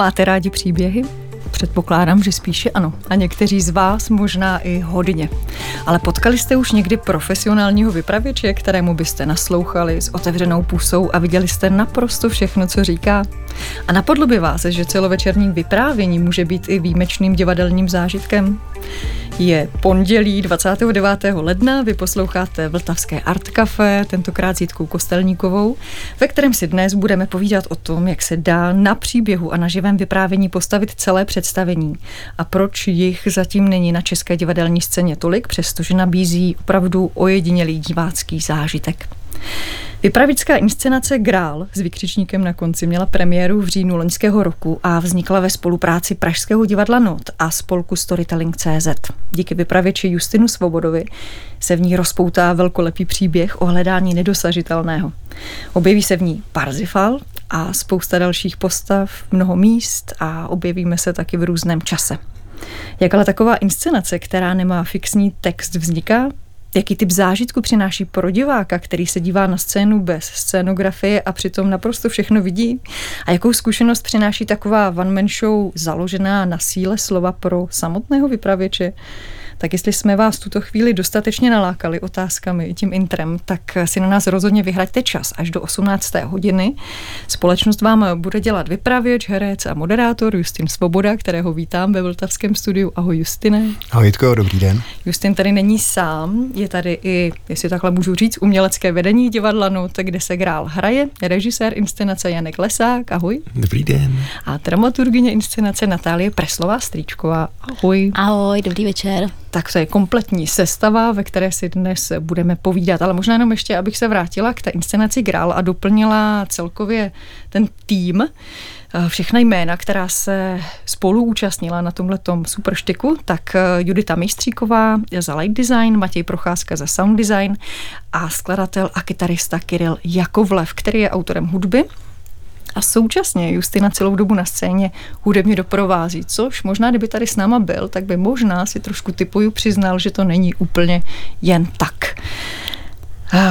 Máte rádi příběhy? Předpokládám, že spíše ano. A někteří z vás možná i hodně. Ale potkali jste už někdy profesionálního vypravěče, kterému byste naslouchali s otevřenou pusou a viděli jste naprosto všechno, co říká? A napadlo by vás, že celovečerní vyprávění může být i výjimečným divadelním zážitkem? Je pondělí 29. ledna, vy posloucháte Vltavské Art Café, tentokrát s Jitkou Kostelníkovou, ve kterém si dnes budeme povídat o tom, jak se dá na příběhu a na živém vyprávění postavit celé představení a proč jich zatím není na české divadelní scéně tolik, přestože nabízí opravdu ojedinělý divácký zážitek. Vypravická inscenace Grál s vykřičníkem na konci měla premiéru v říjnu loňského roku a vznikla ve spolupráci Pražského divadla Not a spolku Storytelling CZ. Díky vypravěči Justinu Svobodovi se v ní rozpoutá velkolepý příběh o hledání nedosažitelného. Objeví se v ní Parzifal a spousta dalších postav, mnoho míst a objevíme se taky v různém čase. Jak ale taková inscenace, která nemá fixní text, vzniká, Jaký typ zážitku přináší pro diváka, který se dívá na scénu bez scénografie a přitom naprosto všechno vidí? A jakou zkušenost přináší taková one-man show založená na síle slova pro samotného vypravěče? Tak jestli jsme vás tuto chvíli dostatečně nalákali otázkami tím intrem, tak si na nás rozhodně vyhraďte čas až do 18. hodiny. Společnost vám bude dělat vypravěč, herec a moderátor Justin Svoboda, kterého vítám ve Vltavském studiu. Ahoj Justine. Ahoj Jitko, dobrý den. Justin tady není sám, je tady i, jestli takhle můžu říct, umělecké vedení divadla Not, kde se grál hraje, režisér inscenace Janek Lesák, ahoj. Dobrý den. A dramaturgině inscenace Natálie Preslová Strýčková, ahoj. Ahoj, dobrý večer tak to je kompletní sestava, ve které si dnes budeme povídat. Ale možná jenom ještě, abych se vrátila k té inscenaci Grál a doplnila celkově ten tým, eh, všechna jména, která se spolu účastnila na tomhletom superštiku, tak eh, Judita Mejstříková za light design, Matěj Procházka za sound design a skladatel a kytarista Kiril Jakovlev, který je autorem hudby a současně Justina celou dobu na scéně hudebně doprovází, což možná, kdyby tady s náma byl, tak by možná si trošku typuju přiznal, že to není úplně jen tak.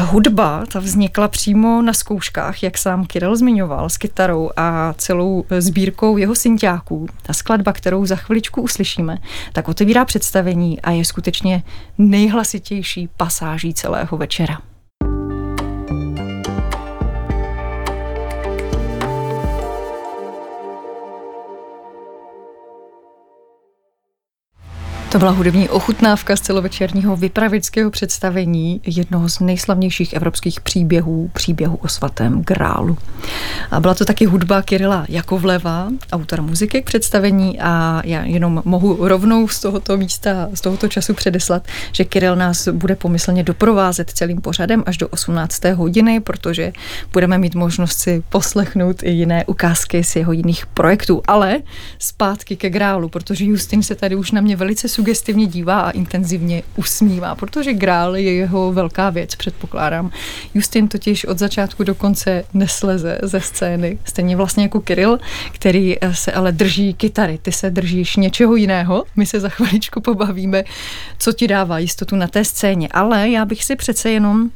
Hudba ta vznikla přímo na zkouškách, jak sám Kiril zmiňoval, s kytarou a celou sbírkou jeho synťáků. Ta skladba, kterou za chviličku uslyšíme, tak otevírá představení a je skutečně nejhlasitější pasáží celého večera. To byla hudební ochutnávka z celovečerního vypravického představení jednoho z nejslavnějších evropských příběhů, příběhu o svatém Grálu. A byla to taky hudba Kirila Jakovleva, autora muziky k představení a já jenom mohu rovnou z tohoto místa, z tohoto času předeslat, že Kiril nás bude pomyslně doprovázet celým pořadem až do 18. hodiny, protože budeme mít možnost si poslechnout i jiné ukázky z jeho jiných projektů. Ale zpátky ke Grálu, protože Justin se tady už na mě velice sugestivně dívá a intenzivně usmívá, protože grál je jeho velká věc, předpokládám. Justin totiž od začátku do konce nesleze ze scény, stejně vlastně jako Kiril, který eh, se ale drží kytary, ty se držíš něčeho jiného, my se za chviličku pobavíme, co ti dává jistotu na té scéně, ale já bych si přece jenom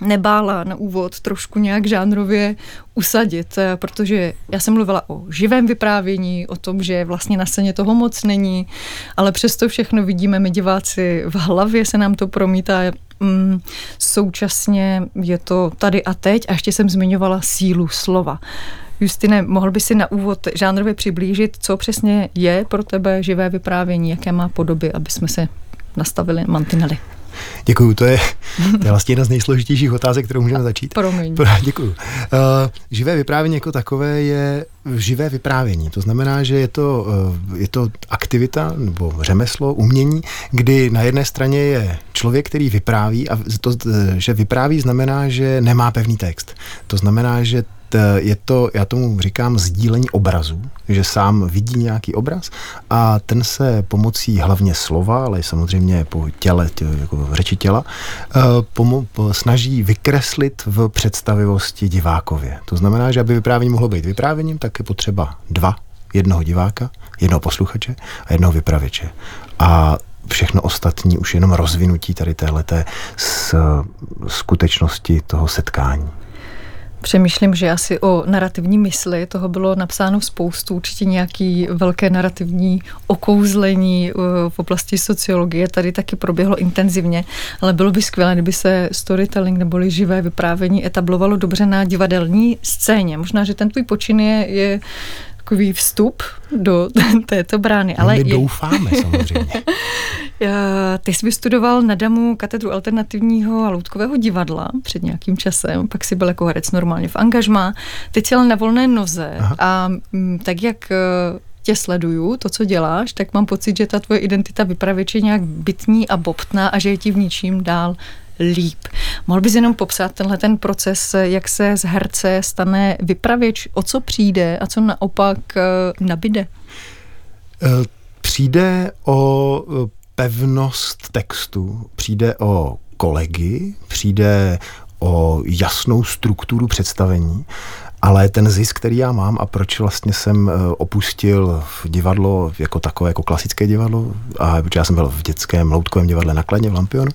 nebála na úvod trošku nějak žánrově usadit, eh, protože já jsem mluvila o živém vyprávění, o tom, že vlastně na scéně toho moc není, ale přesto všechno vidíme my diváci, v hlavě se nám to promítá mm, současně je to tady a teď a ještě jsem zmiňovala sílu slova. Justine, mohl by si na úvod žánrově přiblížit, co přesně je pro tebe živé vyprávění, jaké má podoby, aby jsme se nastavili mantinely. Děkuju, to je, to je vlastně jedna z nejsložitějších otázek, kterou můžeme začít. Promiň. Děkuju. Uh, živé vyprávění jako takové je živé vyprávění. To znamená, že je to, uh, je to aktivita nebo řemeslo, umění, kdy na jedné straně je člověk, který vypráví a to, že vypráví znamená, že nemá pevný text. To znamená, že Eh, je to, já tomu říkám, sdílení obrazu, že sám vidí nějaký obraz a ten se pomocí hlavně slova, ale samozřejmě po těle, tě, jako řeči těla, eh, pomo, snaží vykreslit v představivosti divákově. To znamená, že aby vyprávění mohlo být vyprávěním, tak je potřeba dva, jednoho diváka, jednoho posluchače a jednoho vypravěče. A všechno ostatní už jenom rozvinutí tady téhleté z skutečnosti toho setkání. Přemýšlím, že asi o narrativní mysli toho bylo napsáno spoustu, určitě nějaký velké narrativní okouzlení eh, v oblasti sociologie tady taky proběhlo intenzivně, ale bylo by skvělé, kdyby se storytelling neboli živé vyprávění etablovalo dobře na divadelní scéně. Možná, že ten tvůj počin je, je takový vstup do této brány. Ale My doufáme samozřejmě. Ty jsi vystudoval na Damu katedru alternativního a loutkového divadla před nějakým časem, pak si byl jako herec normálně v angažmá, teď jsi na volné noze Aha. a mm, tak jak e, tě sleduju, to, co děláš, tak mám pocit, že ta tvoje identita vypravěče je nějak bytní a bobtná a že je ti v ničím dál líp. Mohl bys jenom popsat tenhle ten proces, jak se z herce stane vypravěč, o co přijde a co naopak e, nabide? E, přijde o pevnost textu, přijde o kolegy, přijde o jasnou strukturu představení, ale ten zisk, který já mám a proč vlastně jsem eh, opustil divadlo jako takové, jako klasické divadlo, a protože já jsem byl v dětském loutkovém divadle na Kladně v Lampionu,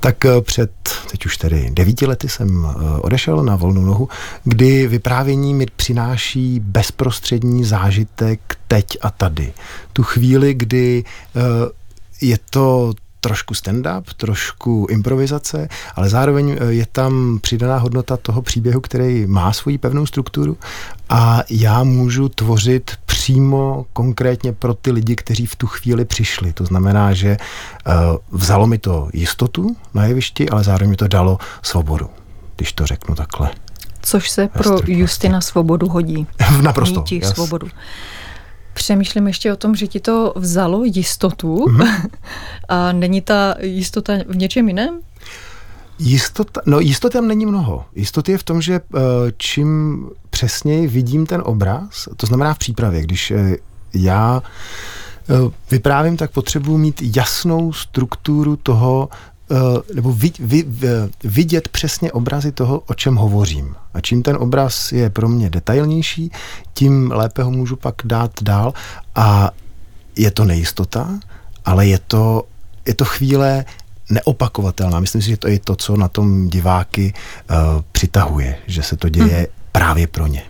tak eh, před, teď už tedy devíti lety jsem eh, odešel na volnou nohu, kdy vyprávění mi přináší bezprostřední zážitek teď a tady. Tu chvíli, kdy je to trošku stand-up, trošku improvizace, ale zároveň eh, je tam přidaná hodnota toho příběhu, který má svoji pevnou strukturu a já můžu tvořit přímo konkrétně pro ty lidi, kteří v tu chvíli přišli. To znamená, že uh, vzalo mi to jistotu na jevišti, ale zároveň mi to dalo svobodu, když to řeknu takhle. Což se pro Justina Svobodu hodí. Naprosto. Yes. svobodu. Přemýšlím ještě o tom, že ti to vzalo jistotu mm-hmm. a není ta jistota v něčem jiném? Jistota, no jistot tam není mnoho. Jistoty je v tom, že eh, čím přesněji vidím ten obraz, to znamená v přípravě, když eh, já eh, vyprávím, tak potřebuji mít jasnou strukturu toho, nebo vid, vid, vidět přesně obrazy toho, o čem hovořím. A čím ten obraz je pro mě detailnější, tím lépe ho můžu pak dát dál. A je to nejistota, ale je to, je to chvíle neopakovatelná. Myslím si, že to je to, co na tom diváky uh, přitahuje, že se to děje hmm. právě pro ně.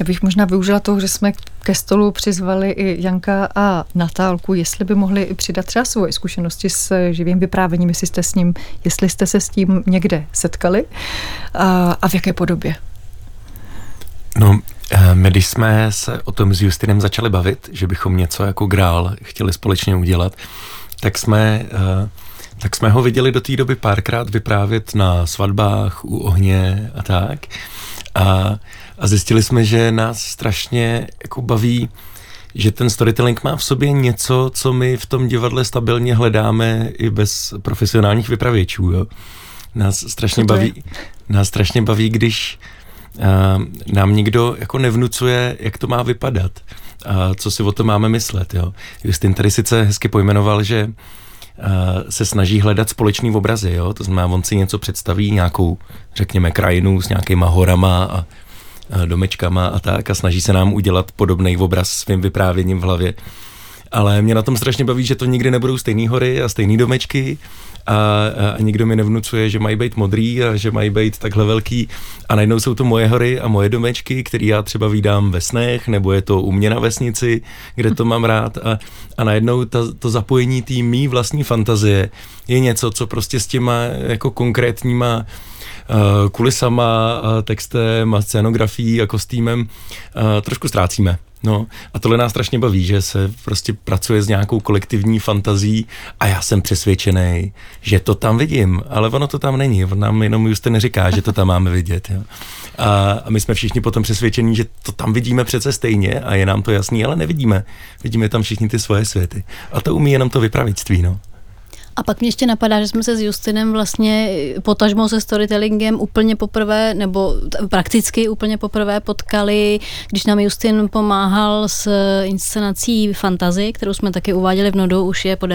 Já bych možná využila toho, že jsme ke stolu přizvali i Janka a Natálku, jestli by mohli přidat třeba svoje zkušenosti s živým vyprávěním, jestli jste s ním, jestli jste se s tím někde setkali a, a v jaké podobě. No, eh, my když jsme se o tom s Justinem začali bavit, že bychom něco jako grál chtěli společně udělat, tak jsme, eh, tak jsme ho viděli do té doby párkrát vyprávět na svatbách, u ohně a tak. A a zjistili jsme, že nás strašně jako baví, že ten storytelling má v sobě něco, co my v tom divadle stabilně hledáme i bez profesionálních vypravěčů. Jo. Nás strašně baví, nás strašně baví, když uh, nám někdo jako nevnucuje, jak to má vypadat a co si o to máme myslet. Jo. Justin tady sice hezky pojmenoval, že uh, se snaží hledat společný obrazy, jo? to znamená, on si něco představí, nějakou, řekněme, krajinu s nějakýma horama a domečkama a tak a snaží se nám udělat podobný obraz svým vyprávěním v hlavě. Ale mě na tom strašně baví, že to nikdy nebudou stejné hory a stejné domečky a, a nikdo mi nevnucuje, že mají být modrý a že mají být takhle velký a najednou jsou to moje hory a moje domečky, které já třeba vídám ve snech, nebo je to u mě na vesnici, kde to mám rád a, a najednou ta, to zapojení té mý vlastní fantazie je něco, co prostě s těma jako konkrétníma Eh, kulisama, textem a scénografií a kostýmem eh, trošku ztrácíme. No a tohle nás strašně baví, že se prostě pracuje s nějakou kolektivní fantazí a já jsem přesvědčený, že to tam vidím, ale ono to tam není, on nám jenom just neříká, že to tam máme vidět. Jo. A, a my jsme všichni potom přesvědčení, že to tam vidíme přece stejně a je nám to jasný, ale nevidíme. Vidíme tam všichni ty svoje světy. A to umí jenom to vypravictví, no. A pak mě ještě napadá, že jsme se s Justinem vlastně potažmou se storytellingem úplně poprvé, nebo prakticky úplně poprvé potkali, když nám Justin pomáhal s inscenací Fantazy, kterou jsme taky uváděli v Nodu, už je po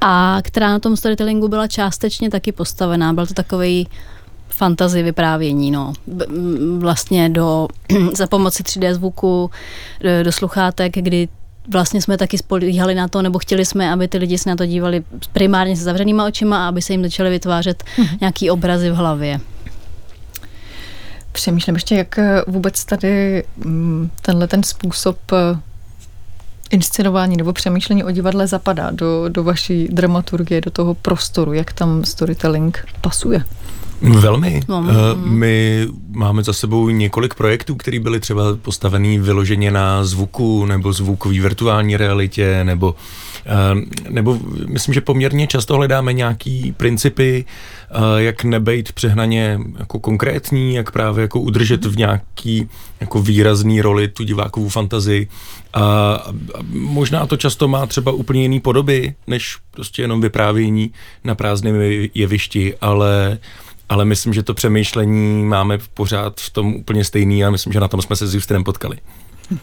a která na tom storytellingu byla částečně taky postavená. Byl to takový fantazy vyprávění, no. Vlastně do, za pomoci 3D zvuku, do, do sluchátek, kdy vlastně jsme taky spolíhali na to, nebo chtěli jsme, aby ty lidi se na to dívali primárně se zavřenýma očima a aby se jim začaly vytvářet hmm. nějaký obrazy v hlavě. Přemýšlím ještě, jak vůbec tady mm, tenhle ten způsob inscenování nebo přemýšlení o divadle zapadá do, do vaší dramaturgie, do toho prostoru, jak tam storytelling pasuje? Velmi. No. Eh, my máme za sebou několik projektů, které byly třeba postavený vyloženě na zvuku nebo zvukový virtuální realitě, nebo, eh, nebo myslím, že poměrně často hledáme nějaký principy, eh, jak nebejt přehnaně jako konkrétní, jak právě jako udržet v nějaký jako výrazný roli tu divákovou fantazii. A, možná to často má třeba úplně jiný podoby, než prostě jenom vyprávění na prázdném jevišti, ale ale myslím, že to přemýšlení máme pořád v tom úplně stejný a myslím, že na tom jsme se s Justinem potkali.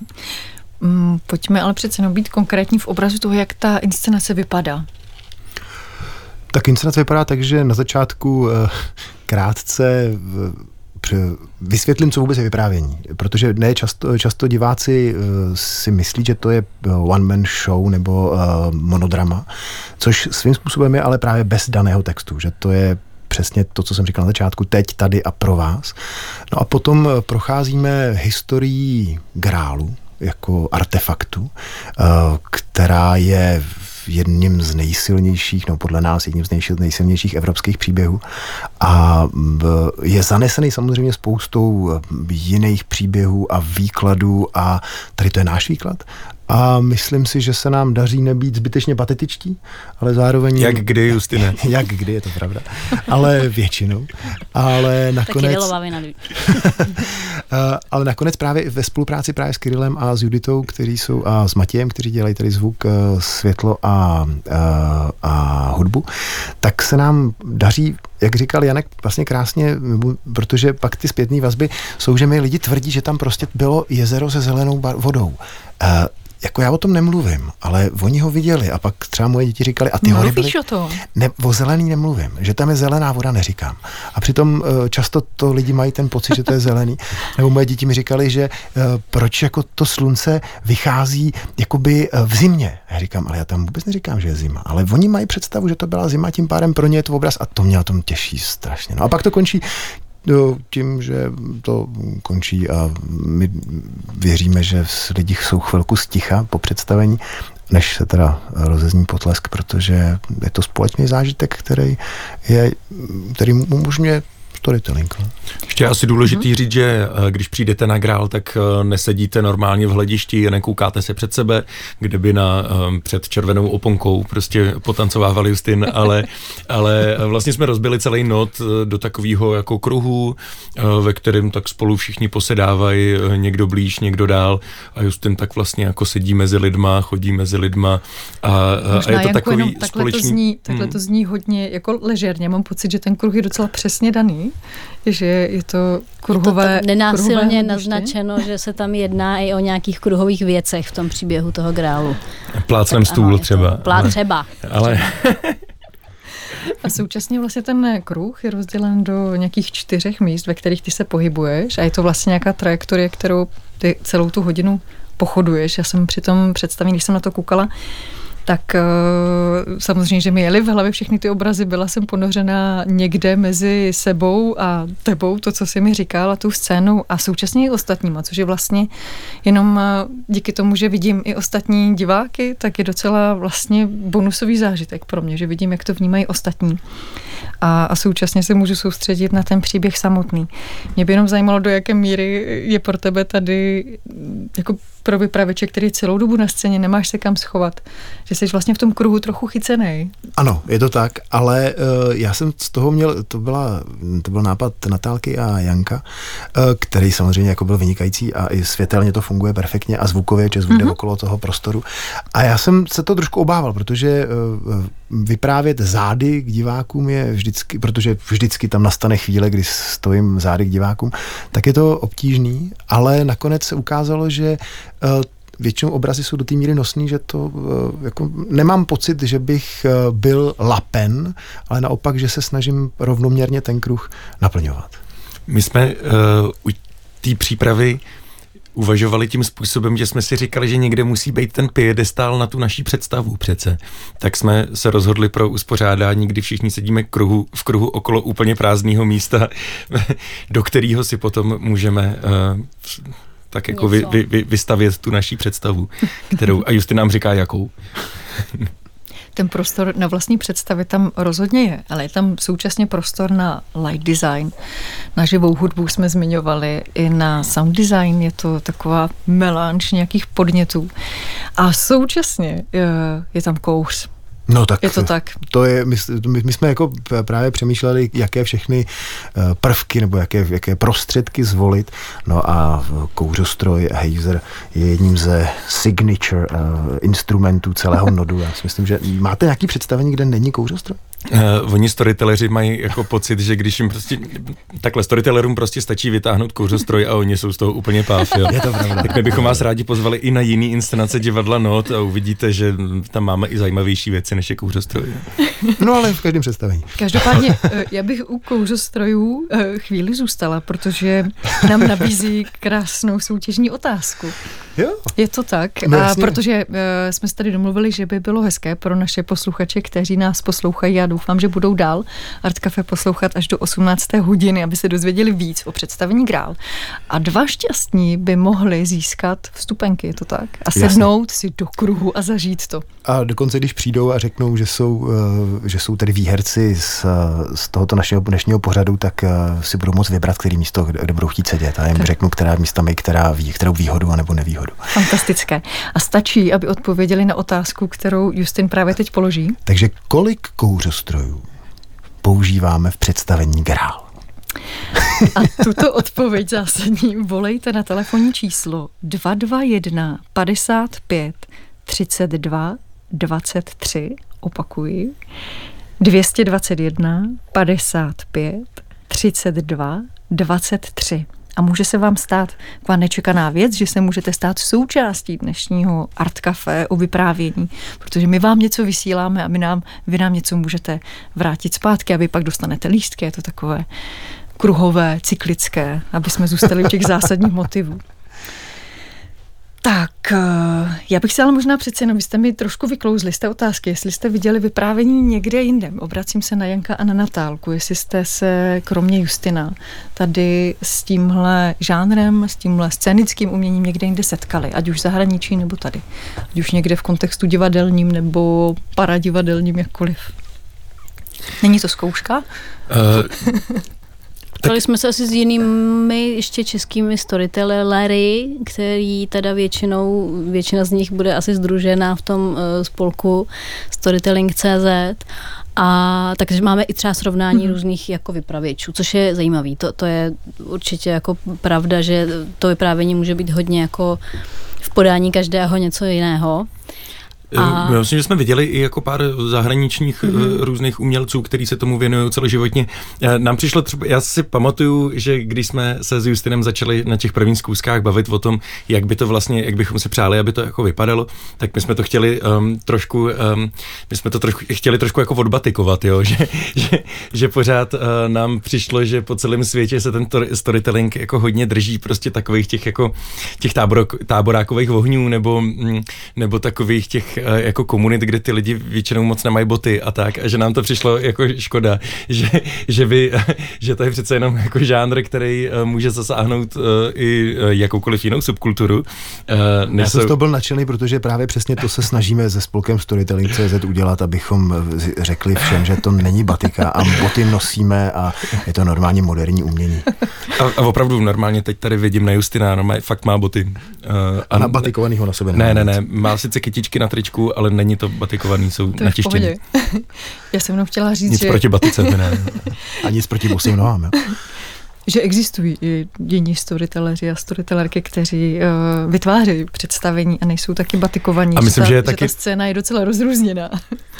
Mm, pojďme ale přece být konkrétní v obrazu toho, jak ta inscenace vypadá. Tak inscenace vypadá tak, že na začátku eh, krátce vysvětlím, co vůbec je vyprávění. Protože ne často, často diváci eh, si myslí, že to je eh, one-man show nebo monodrama, což svým způsobem je ale právě bez daného textu, že to je přesně to, co jsem říkal na začátku, teď, tady a pro vás. No a potom eh, procházíme historií grálu jako artefaktu, eh, která je jedním z nejsilnějších, no podle nás jedním z nejsilnějších evropských příběhů a je zanesený samozřejmě spoustou eh, jiných příběhů a výkladů a tady to je náš výklad a myslím si, že se nám daří nebýt zbytečně patetičtí, ale zároveň... Jak kdy, Justine? jak kdy, je to pravda. Ale většinou. Ale nakonec... ale nakonec právě ve spolupráci právě s Kirillem a s Juditou, kteří jsou, a s Matějem, kteří dělají tady zvuk, eh, světlo a, a, eh, a hudbu, tak se nám daří jak říkal Janek vlastně krásně, protože pak ty zpětné vazby jsou, že mi lidi tvrdí, že tam prostě bylo jezero se zelenou vodou. Uh, jako já o tom nemluvím, ale oni ho viděli a pak třeba moje děti říkali, a ty hory byly... o tom? Ne, o zelený nemluvím, že tam je zelená voda, neříkám. A přitom uh, často to lidi mají ten pocit, že to je zelený. Nebo moje děti mi říkali, že uh, proč jako to slunce vychází jakoby v zimě. Já říkám, ale já tam vůbec neříkám, že je zima. Ale oni mají představu, že to byla zima, tím pádem pro ně je to obraz a to mě na tom těší strašně. No a pak to končí Jo, tím, že to končí a my věříme, že lidi jsou chvilku sticha po představení, než se teda rozezní potlesk, protože je to společný zážitek, který, je, který umožňuje storytelling. No. Ještě asi důležitý mm-hmm. říct, že eh, když přijdete na grál, tak eh, nesedíte normálně v hledišti, nekoukáte se před sebe, kde by na, eh, před červenou oponkou prostě potancovával Justin, ale, ale vlastně jsme rozbili celý not do takového jako kruhu, ve kterém tak spolu všichni posedávají, někdo blíž, někdo dál a Justin tak vlastně jako sedí mezi lidma, chodí mezi lidma a, a je to takový takhle společný... To zní, takhle hmm. to zní hodně jako ležerně, mám pocit, že ten kruh je docela přesně daný že je to kruhové... Je to nenásilně kruhové naznačeno, že se tam jedná i o nějakých kruhových věcech v tom příběhu toho grálu. Plácnem stůl ano, třeba. Plát třeba. Ale... A současně vlastně ten kruh je rozdělen do nějakých čtyřech míst, ve kterých ty se pohybuješ a je to vlastně nějaká trajektorie, kterou ty celou tu hodinu pochoduješ. Já jsem při tom představení, když jsem na to koukala, tak eh, samozřejmě, že mi jeli v hlavě všechny ty obrazy, byla jsem ponořena někde mezi sebou a tebou, to, co jsi mi říkal, a tou scénou a současně i ostatníma, což je vlastně jenom eh, díky tomu, že vidím i ostatní diváky, tak je docela vlastně bonusový zážitek pro mě, že vidím, jak to vnímají ostatní. A, a současně se můžu soustředit na ten příběh samotný. Mě by jenom zajímalo, do jaké míry je pro tebe tady jako pro vypravěče, který celou dobu na scéně nemáš se kam schovat, že jsi vlastně v tom kruhu trochu chycený. Ano, je to tak, ale uh, já jsem z toho měl, to, byla, to byl nápad Natálky a Janka, uh, který samozřejmě jako byl vynikající a i světelně to funguje perfektně a zvukově, že zvuk mm-hmm. okolo toho prostoru. A já jsem se to trošku obával, protože uh, vyprávět zády k divákům je vždycky, protože vždycky tam nastane chvíle, kdy stojím zády k divákům, tak je to obtížný, ale nakonec se ukázalo, že většinou obrazy jsou do té míry nosný, že to eh, jako, nemám pocit, že bych eh, byl lapen, ale naopak, že se snažím rovnoměrně ten kruh naplňovat. My jsme uh, u té přípravy uvažovali tím způsobem, že jsme si říkali, že někde musí být ten piedestál na tu naší představu přece. Tak jsme se rozhodli pro uspořádání, kdy všichni sedíme kruhu, v kruhu okolo úplně prázdného místa, do kterého si potom můžeme uh, tak jako vy, vy, vy, vystavět tu naší představu, kterou, a Justin nám říká jakou. ten prostor na vlastní představy tam rozhodně je, ale je tam současně prostor na light design. Na živou hudbu jsme zmiňovali, i na sound design je to taková melanž nějakých podnětů. A současně je, je tam kouř. No tak je to tak. To je, my, my jsme jako právě přemýšleli, jaké všechny eh, prvky nebo jaké, jaké prostředky zvolit. No a kouřostroj Hazer je jedním ze signature uh, instrumentů celého nodu. Já si myslím, že máte nějaký představení, kde není kouřostroj? Uh, oni storytelleři mají jako pocit, že když jim prostě, takhle storytellerům prostě stačí vytáhnout kouřostroj a oni jsou z toho úplně páf, jo. Je to pravda. Tak my bychom vás rádi pozvali i na jiný inscenace divadla Not a uvidíte, že tam máme i zajímavější věci, než je kouřostroj. No ale v každém představení. Každopádně, eh, já bych u kouřostrojů eh, chvíli zůstala, protože nám nabízí krásnou soutěžní otázku. Jo. Je to tak. No, a protože uh, jsme se tady domluvili, že by bylo hezké pro naše posluchače, kteří nás poslouchají, já doufám, že budou dál Art Cafe poslouchat až do 18. hodiny, aby se dozvěděli víc o představení Grál. A dva šťastní by mohli získat vstupenky, je to tak? A sednout Jasně. si do kruhu a zažít to. A dokonce, když přijdou a řeknou, že jsou, uh, že jsou tedy výherci z, z tohoto našeho dnešního pořadu, tak uh, si budou moct vybrat, který místo, kde, budou chtít sedět. A jim tak. řeknu, která místa mi, která ví, kterou výhodu anebo nevýhodu výhodu. Fantastické. A stačí, aby odpověděli na otázku, kterou Justin právě teď položí? Takže kolik kouřostrojů používáme v představení Grál? A tuto odpověď zásadní volejte na telefonní číslo 221 55 32 23. Opakuji. 221 55 32 23 a může se vám stát taková nečekaná věc, že se můžete stát součástí dnešního Art Café o vyprávění, protože my vám něco vysíláme a my nám, vy nám něco můžete vrátit zpátky a vy pak dostanete lístky. Je to takové kruhové, cyklické, aby jsme zůstali u těch zásadních motivů. Tak, eh, já bych se ale možná přece jenom, vy jste mi trošku vyklouzli z té otázky, jestli jste viděli vyprávění někde jinde. Obracím se na Janka a na Natálku, jestli jste se, kromě Justina, tady s tímhle žánrem, s tímhle scénickým uměním někde jinde setkali, ať už zahraničí nebo tady. Ať už někde v kontextu divadelním nebo paradivadelním, jakkoliv. Není to zkouška? Uh, Potkali jsme se asi s jinými ještě českými storytellery, který teda většinou, většina z nich bude asi združená v tom uh, spolku Storytelling.cz a takže máme i třeba srovnání mm-hmm. různých jako vypravěčů, což je zajímavý. To, to je určitě jako pravda, že to vyprávění může být hodně jako v podání každého něco jiného. A... Já myslím, že jsme viděli i jako pár zahraničních mm-hmm. různých umělců, kteří se tomu věnují celoživotně. Eh, nám přišlo třeba, já si pamatuju, že když jsme se s Justinem začali na těch prvních zkouškách bavit o tom, jak by to vlastně, jak bychom si přáli, aby to jako vypadalo, tak my jsme to chtěli um, trošku, um, my jsme to trošku, chtěli trošku jako odbatikovat, jo? Že, že, že pořád uh, nám přišlo, že po celém světě se ten storytelling jako hodně drží prostě takových těch jako těch tábor, táborákových ohňů nebo, mm, nebo takových těch Eh, jako komunit, kde ty lidi většinou moc nemají boty a tak, a že nám to přišlo jako škoda, že, že, by, že to je přece jenom jako žánr, který eh, může zasáhnout eh, i jakoukoliv jinou subkulturu. Já jsem z toho byl nadšený, protože právě přesně to se snažíme ze spolkem Storytelling.cz udělat, abychom řekli všem, že to není batika a boty nosíme a je to normálně moderní umění. A, a opravdu normálně teď tady vidím na Justina, no, fakt má boty. A, a na batikovanýho na sebe. Ne, ne, ne, má sice kytičky na tričku, tričku, ale není to batikovaný, jsou to natištění. Já jsem jenom chtěla říct, Nic že... proti batice, ne. A nic proti bosým nohám, jo. Že existují i jiní storytelleri a storytellerky, kteří uh, vytvářejí představení a nejsou taky batikovaní. A myslím, že, ta, že, je taky... že ta scéna je docela rozrůzněná.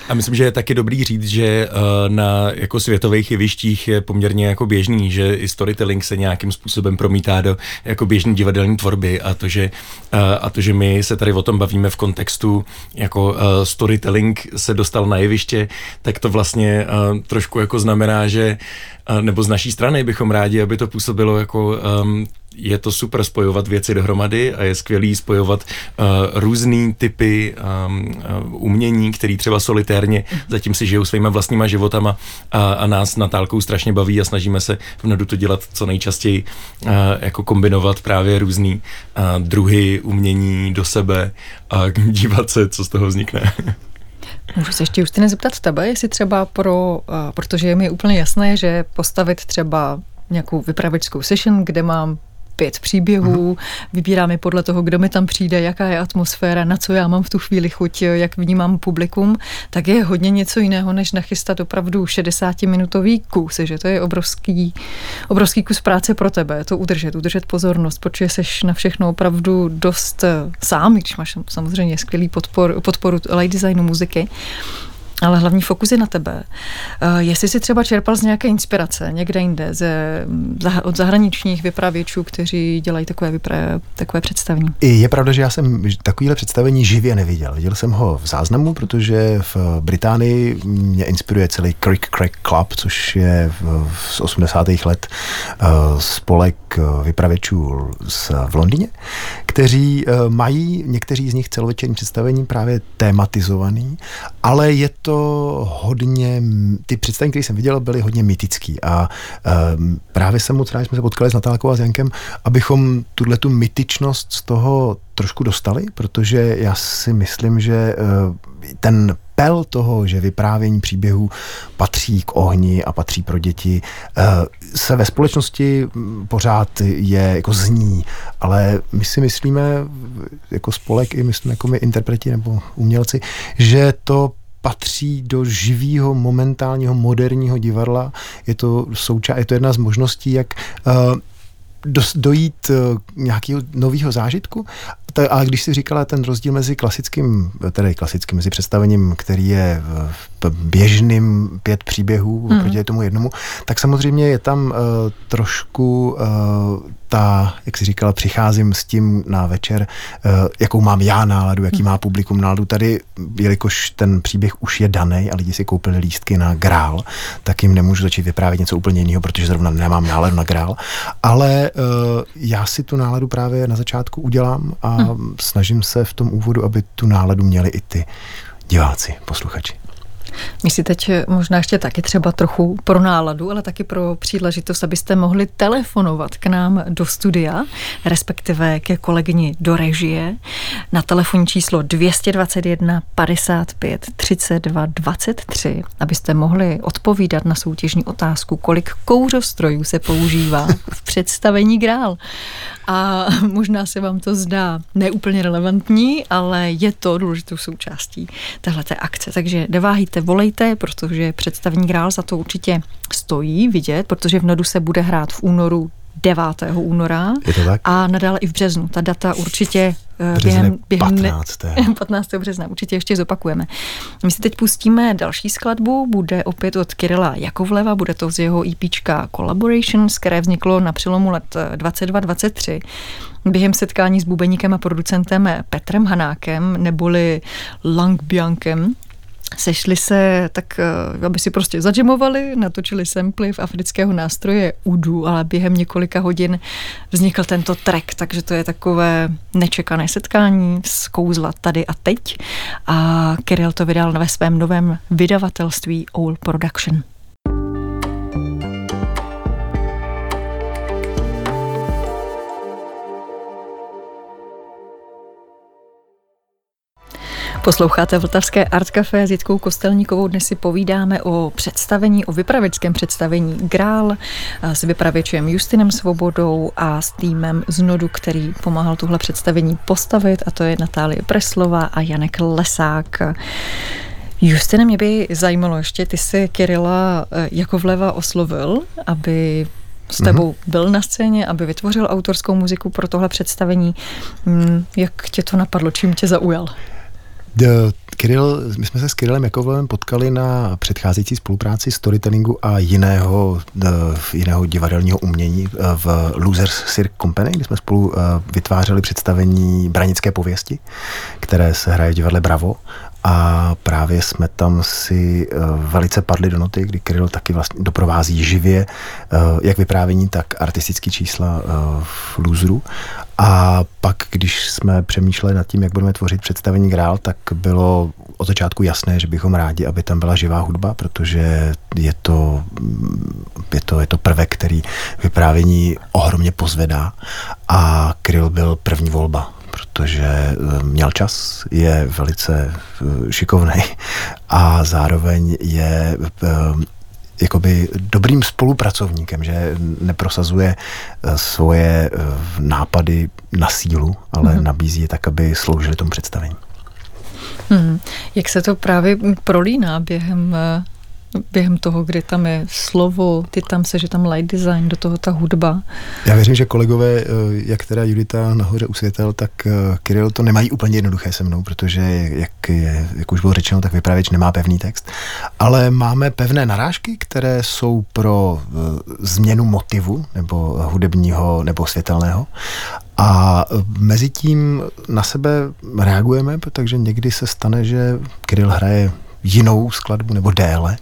A myslím, že je taky dobrý říct, že uh, na jako světových jevištích je poměrně jako běžný, že i storytelling se nějakým způsobem promítá do jako běžné divadelní tvorby a to, že, uh, a to, že my se tady o tom bavíme v kontextu jako uh, storytelling se dostal na jeviště, tak to vlastně uh, trošku jako znamená, že nebo z naší strany bychom rádi, aby to působilo jako um, je to super spojovat věci dohromady a je skvělý spojovat uh, různý typy um, uh, umění, který třeba solitérně zatím si žijou svýma vlastníma životama a, a nás Natálkou strašně baví a snažíme se v Nodu to dělat co nejčastěji, uh, jako kombinovat právě různý uh, druhy umění do sebe a dívat se, co z toho vznikne. Můžu se ještě Justine zeptat tebe, jestli třeba pro, uh, protože je mi úplně jasné, že postavit třeba nějakou vypravěčskou session, kde mám pět příběhů, mm-hmm. vybírám je podle toho, kdo mi tam přijde, jaká je atmosféra, na co já mám v tu chvíli chuť, jak vnímám publikum, tak je hodně něco jiného, než nachystat opravdu 60-minutový kus, že to je obrovský, obrovský kus práce pro tebe, to udržet, udržet pozornost, protože jsi na všechno opravdu dost sám, když máš samozřejmě skvělý podpor, podporu light designu muziky, ale hlavní fokus je na tebe. Eh, jestli si třeba čerpal z nějaké inspirace někde jinde, ze, od zahraničních vypravěčů, kteří dělají takové, vypra, takové představení. Je pravda, že já jsem takovýhle představení živě neviděl. Viděl jsem ho v záznamu, protože v Británii mě inspiruje celý Crick Crack Club, což je z 80. let eh, spolek eh, vypravěčů v Londýně, kteří mají někteří z nich celovečerní představení právě tematizovaný, ale je to to hodně, ty představení, které jsem viděl, byly hodně mytický a um, právě jsem moc rád, jsme se potkali s Natálkou a s Jankem, abychom tuhle tu mytičnost z toho trošku dostali, protože já si myslím, že uh, ten pel toho, že vyprávění příběhů patří k ohni a patří pro děti, uh, se ve společnosti pořád je jako zní, ale my si myslíme jako spolek i myslím jako my interpreti nebo umělci, že to patří do živého momentálního moderního divadla. Je to, souča- je to jedna z možností, jak uh, do, dojít uh, nějakého nového zážitku. Ale když si říkala ten rozdíl mezi klasickým, tedy klasickým, mezi představením, který je v běžným pět příběhů mm. oproti tomu jednomu, tak samozřejmě je tam uh, trošku uh, ta, jak si říkala, přicházím s tím na večer, uh, jakou mám já náladu, jaký má publikum náladu. Tady, jelikož ten příběh už je daný a lidi si koupili lístky na grál, tak jim nemůžu začít vyprávět něco úplně jiného, protože zrovna nemám náladu na grál. Ale uh, já si tu náladu právě na začátku udělám a snažím se v tom úvodu, aby tu náladu měli i ty diváci, posluchači. My si teď možná ještě taky třeba trochu pro náladu, ale taky pro příležitost, abyste mohli telefonovat k nám do studia, respektive ke kolegyni do režie na telefonní číslo 221 55 32 23, abyste mohli odpovídat na soutěžní otázku, kolik kouřostrojů se používá v představení Grál. A možná se vám to zdá neúplně relevantní, ale je to důležitou součástí téhleté akce. Takže neváhejte, volejte, protože představní grál za to určitě stojí vidět, protože v Nodu se bude hrát v únoru 9. února Je to tak? a nadále i v březnu. Ta data určitě eh, během, během 15. 15. března určitě ještě zopakujeme. My si teď pustíme další skladbu, bude opět od Kirila Jakovleva, bude to z jeho EP Collaborations, které vzniklo na přelomu let 22-23 během setkání s bubeníkem a producentem Petrem Hanákem neboli Lang Biankem sešli se tak, eh, aby si prostě zadžemovali, natočili samply v afrického nástroje Udu, ale během několika hodin vznikl tento track, takže to je takové nečekané setkání z kouzla tady a teď. A Kirill to vydal ve svém novém vydavatelství All Production. Posloucháte Vltavské Art Café s Jitkou Kostelníkovou. Dnes si povídáme o představení, o vypravěčském představení Grál s vypravěčem Justinem Svobodou a s týmem z Nodu, který pomáhal tuhle představení postavit a to je Natálie Preslova a Janek Lesák. Justine, mě by zajímalo ještě, ty jsi Kirila eh, jako vleva oslovil, aby s tebou mm-hmm. byl na scéně, aby vytvořil autorskou muziku pro tohle představení. Mm, jak tě to napadlo, čím tě zaujal? The Kiril, my jsme se s Kirilem Jakovlem potkali na předcházející spolupráci storytellingu a jiného, jiného divadelního umění eh, v Losers Cirque Company, kde jsme spolu eh, vytvářeli představení Branické pověsti, které se hraje v divadle Bravo a právě jsme tam si eh, velice padli do noty, kdy Kryl taky vlastně doprovází živě eh, jak vyprávění, tak artistický čísla v Lůzru. A pak, když jsme přemýšleli nad tím, jak budeme tvořit představení Grál, tak bylo od začátku jasné, že bychom rádi, aby tam byla živá hudba, protože je to, je to, je to prvek, který vyprávění ohromně pozvedá a Kryl byl první volba protože eh, měl čas, je velice eh, šikovný a zároveň je eh, jakoby dobrým spolupracovníkem, že neprosazuje svoje nápady na sílu, ale mm-hmm. nabízí je tak, aby sloužili tomu představení. Hmm. Jak se to právě prolíná během během toho, kdy tam je slovo, ty tam se, že tam light design, do toho ta hudba. Já věřím, že kolegové, eh, jak teda Judita nahoře usvětel, tak eh, Kirill to nemají úplně jednoduché se mnou, protože, jak, je, jak už bylo řečeno, tak vypravěč nemá pevný text. Ale máme pevné narážky, které jsou pro eh, změnu motivu, nebo hudebního, nebo světelného. A mezi tím na sebe reagujeme, protože někdy se stane, že Kirill hraje jinou skladbu nebo déle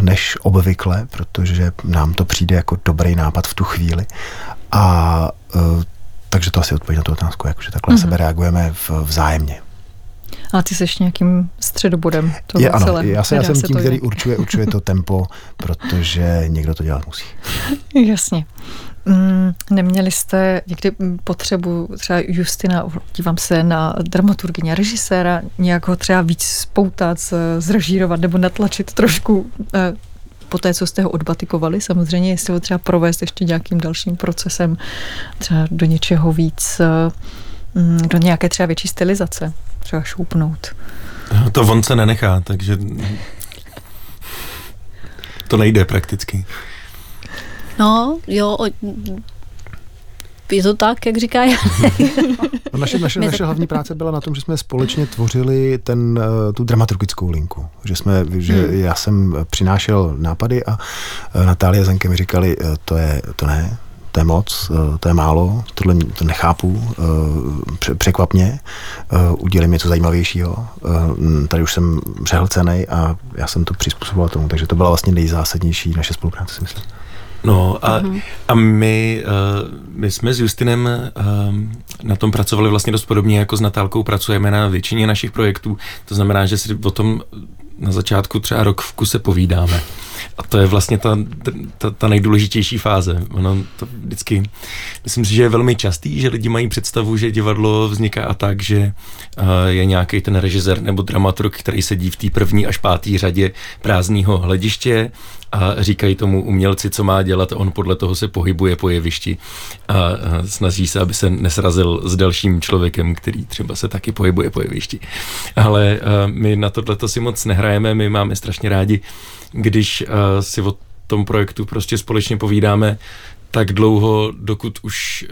než obvykle, protože nám to přijde jako dobrý nápad v tu chvíli. A uh, takže to asi odpověď na tu otázku, jakože takhle mm-hmm. sebe reagujeme v, vzájemně. A ty jsi nějakým středobodem toho je, ano, celé. Já, se, já jsem tím, který určuje, určuje to tempo, protože někdo to dělat musí. Jasně. Mm, neměli jste někdy potřebu třeba Justina, dívám se na dramaturgyně, režiséra, nějak ho třeba víc spoutat, zrežírovat nebo natlačit trošku eh, po té, co jste ho odbatikovali, samozřejmě, jestli ho třeba provést ještě nějakým dalším procesem, třeba do něčeho víc, eh, mm, do nějaké třeba větší stylizace, třeba šoupnout. To on se nenechá, takže to nejde prakticky. No, jo, o, je to tak, jak říká no naše, naše, naše hlavní práce byla na tom, že jsme společně tvořili ten, eh, tu dramaturgickou linku. Že, jsme, že hmm. já jsem přinášel nápady a eh, Natália Zenke mi říkali, eh, to je, to ne, to je moc, to je málo, tohle to nechápu, překvapně, udělej něco zajímavějšího. Tady už jsem přehlcený a já jsem to přizpůsoboval tomu, takže to byla vlastně nejzásadnější naše spolupráce, si myslím. No a, uh-huh. a my, uh, my jsme s Justinem uh, na tom pracovali vlastně dost podobně jako s Natálkou pracujeme na většině našich projektů. To znamená, že si o tom na začátku třeba rok v kuse povídáme. A to je vlastně ta, ta, ta nejdůležitější fáze. Ono to vždycky, myslím si, že je velmi častý, že lidi mají představu, že divadlo vzniká a tak, že uh, je nějaký ten režisér nebo dramaturg, který sedí v té první až páté řadě prázdného hlediště a říkají tomu umělci, co má dělat, on podle toho se pohybuje po jevišti a snaží se, aby se nesrazil s dalším člověkem, který třeba se taky pohybuje po jevišti. Ale my na tohle si moc nehrajeme, my máme strašně rádi, když si o tom projektu prostě společně povídáme tak dlouho, dokud už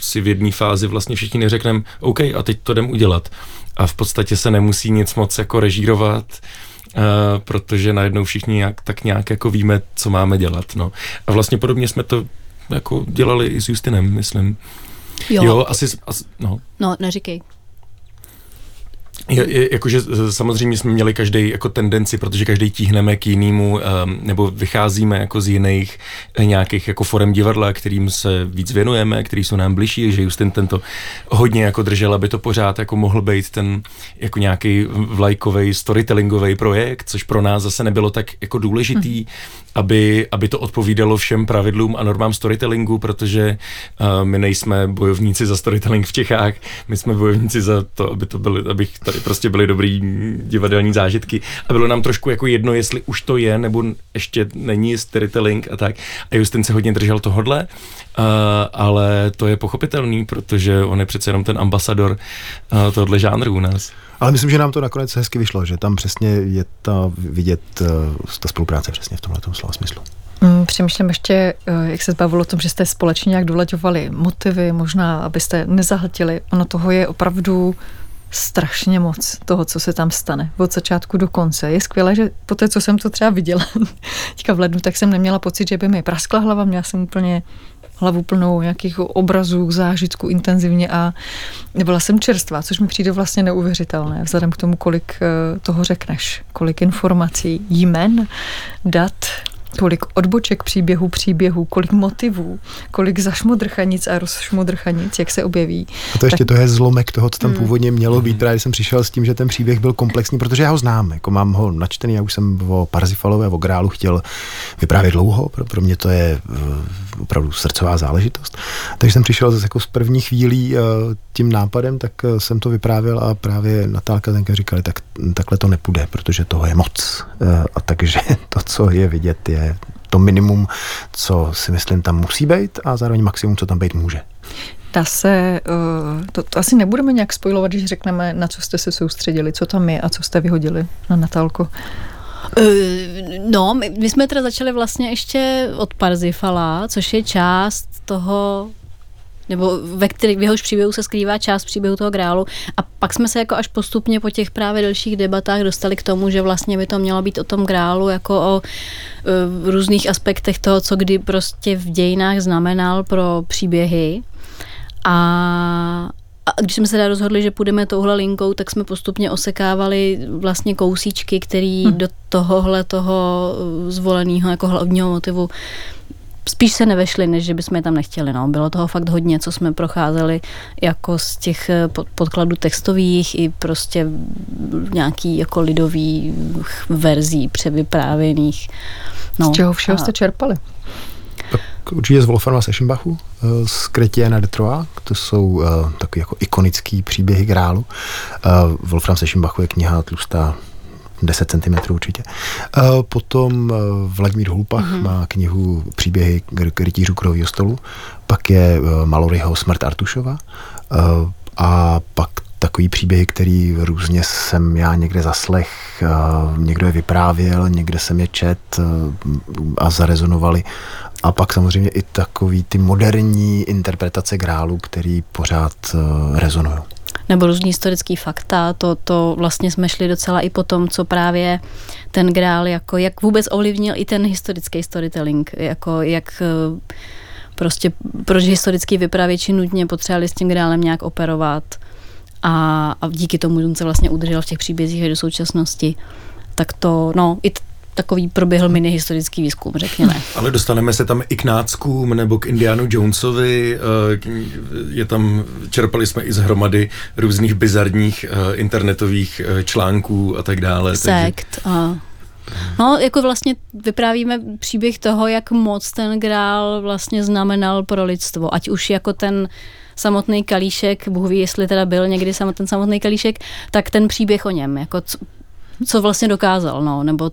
si v jedné fázi vlastně všichni neřekneme, OK, a teď to jdem udělat. A v podstatě se nemusí nic moc jako režírovat, Uh, protože najednou všichni nějak, tak nějak jako víme, co máme dělat. No. A vlastně podobně jsme to jako dělali i s Justinem, myslím. Jo, jo asi, asi no. No, neříkej. Je, je, jakože samozřejmě jsme měli každý jako tendenci, protože každý tíhneme k jinému, um, nebo vycházíme jako z jiných eh, nějakých jako forem divadla, kterým se víc věnujeme, který jsou nám bližší, že Justin tento hodně jako držel, aby to pořád jako mohl být ten jako nějaký vlajkový storytellingový projekt, což pro nás zase nebylo tak jako důležitý, hmm aby, aby to odpovídalo všem pravidlům a normám storytellingu, protože uh, my nejsme bojovníci za storytelling v Čechách, my jsme bojovníci za to, aby to byly, abych tady prostě byly dobrý divadelní zážitky a bylo nám trošku jako jedno, jestli už to je, nebo ještě není storytelling a tak. A Justin se hodně držel tohodle, uh, ale to je pochopitelný, protože on je přece jenom ten ambasador uh, tohohle žánru u nás. Ale myslím, že nám to nakonec hezky vyšlo, že tam přesně je ta vidět uh, ta spolupráce přesně v tomhle slova smyslu. Mm, přemýšlím ještě, eh, jak se zbavilo o tom, že jste společně nějak doleďovali motivy, možná, abyste nezahltili. Ono toho je opravdu strašně moc toho, co se tam stane od začátku do konce. Je skvělé, že po té, co jsem to třeba viděla teďka v lednu, tak jsem neměla pocit, že by mi praskla hlava, měla jsem úplně hlavu plnou nějakých obrazů, zážitků intenzivně a byla jsem čerstvá, což mi přijde vlastně neuvěřitelné, vzhledem k tomu, kolik eh, toho řekneš, kolik informací, jmen, dat, kolik odboček příběhů, příběhů, kolik motivů, kolik zašmodrchanic a rozšmodrchanic, jak se objeví. A to ještě tak... to je zlomek toho, co tam hmm. původně mělo být. Právě jsem přišel s tím, že ten příběh byl komplexní, protože já ho znám, jako mám ho načtený, já už jsem o Parzifalové, o Grálu chtěl vyprávět dlouho, pro, pro mě to je uh, opravdu srdcová záležitost. Takže jsem přišel zase jako z první chvílí uh, tím nápadem, tak uh, jsem to vyprávěl a právě Natálka tenka říkali, tak takhle to nepůjde, protože toho je moc. A takže to, co je vidět, je to minimum, co si myslím tam musí být a zároveň maximum, co tam být může. Dá se, eh, to, to asi nebudeme nějak spojovat, když řekneme, na co jste se soustředili, co tam je a co jste vyhodili na Natálku. Eh, no, my, my jsme teda začali vlastně ještě od Parzifala, což je část toho nebo ve který, v jehož příběhu se skrývá část příběhu toho grálu. A pak jsme se jako až postupně po těch právě dalších debatách dostali k tomu, že vlastně by to mělo být o tom grálu jako o uh, různých aspektech toho, co kdy prostě v dějinách znamenal pro příběhy. A, a když jsme se teda rozhodli, že půjdeme touhle linkou, tak jsme postupně osekávali vlastně kousíčky, který hmm. do tohohle toho zvoleného jako hlavního motivu spíš se nevešli, než že bychom je tam nechtěli. No. Bylo toho fakt hodně, co jsme procházeli jako z těch eh, podkladů textových i prostě nějaký jako lidový verzí převyprávěných. No. Z čeho všeho a... jste čerpali? Tak určitě z Wolframa Seschenbachu, eh, z Kretiena de Troyes, to jsou uh, takové jako ikonické příběhy grálu. Uh, Wolfram Seschenbachu je kniha tlustá 10 cm určitě. Potom e, Vladimír Hulpach mm-hmm. má knihu Příběhy rytířů krového stolu, pak je e, Maloryho Smrt Artušova a pak takový příběhy, který různě jsem já někde zaslech, někdo je vyprávěl, někde jsem je čet a zarezonovali. A pak samozřejmě i takový ty moderní interpretace grálu, který pořád rezonují nebo různý historický fakta, to, to vlastně jsme šli docela i po tom, co právě ten grál, jako jak vůbec ovlivnil i ten historický storytelling, jako jak eh, prostě proč historický vypravěči nutně potřebovali s tím grálem nějak operovat a, a díky tomu se vlastně udržel v těch příbězích do současnosti. Tak to, no, i takový proběhl mini historický výzkum, řekněme. Ale dostaneme se tam i k náckům nebo k Indianu Jonesovi, eh, je tam, čerpali jsme i z hromady různých bizarních eh, internetových eh, článků a tak dále. Sekt a No, jako vlastně vyprávíme příběh toho, jak moc ten grál vlastně znamenal pro lidstvo. Ať už jako ten samotný kalíšek, Bůh ví, jestli teda byl někdy ten samotný kalíšek, tak ten příběh o něm, jako co, co vlastně dokázal, no, nebo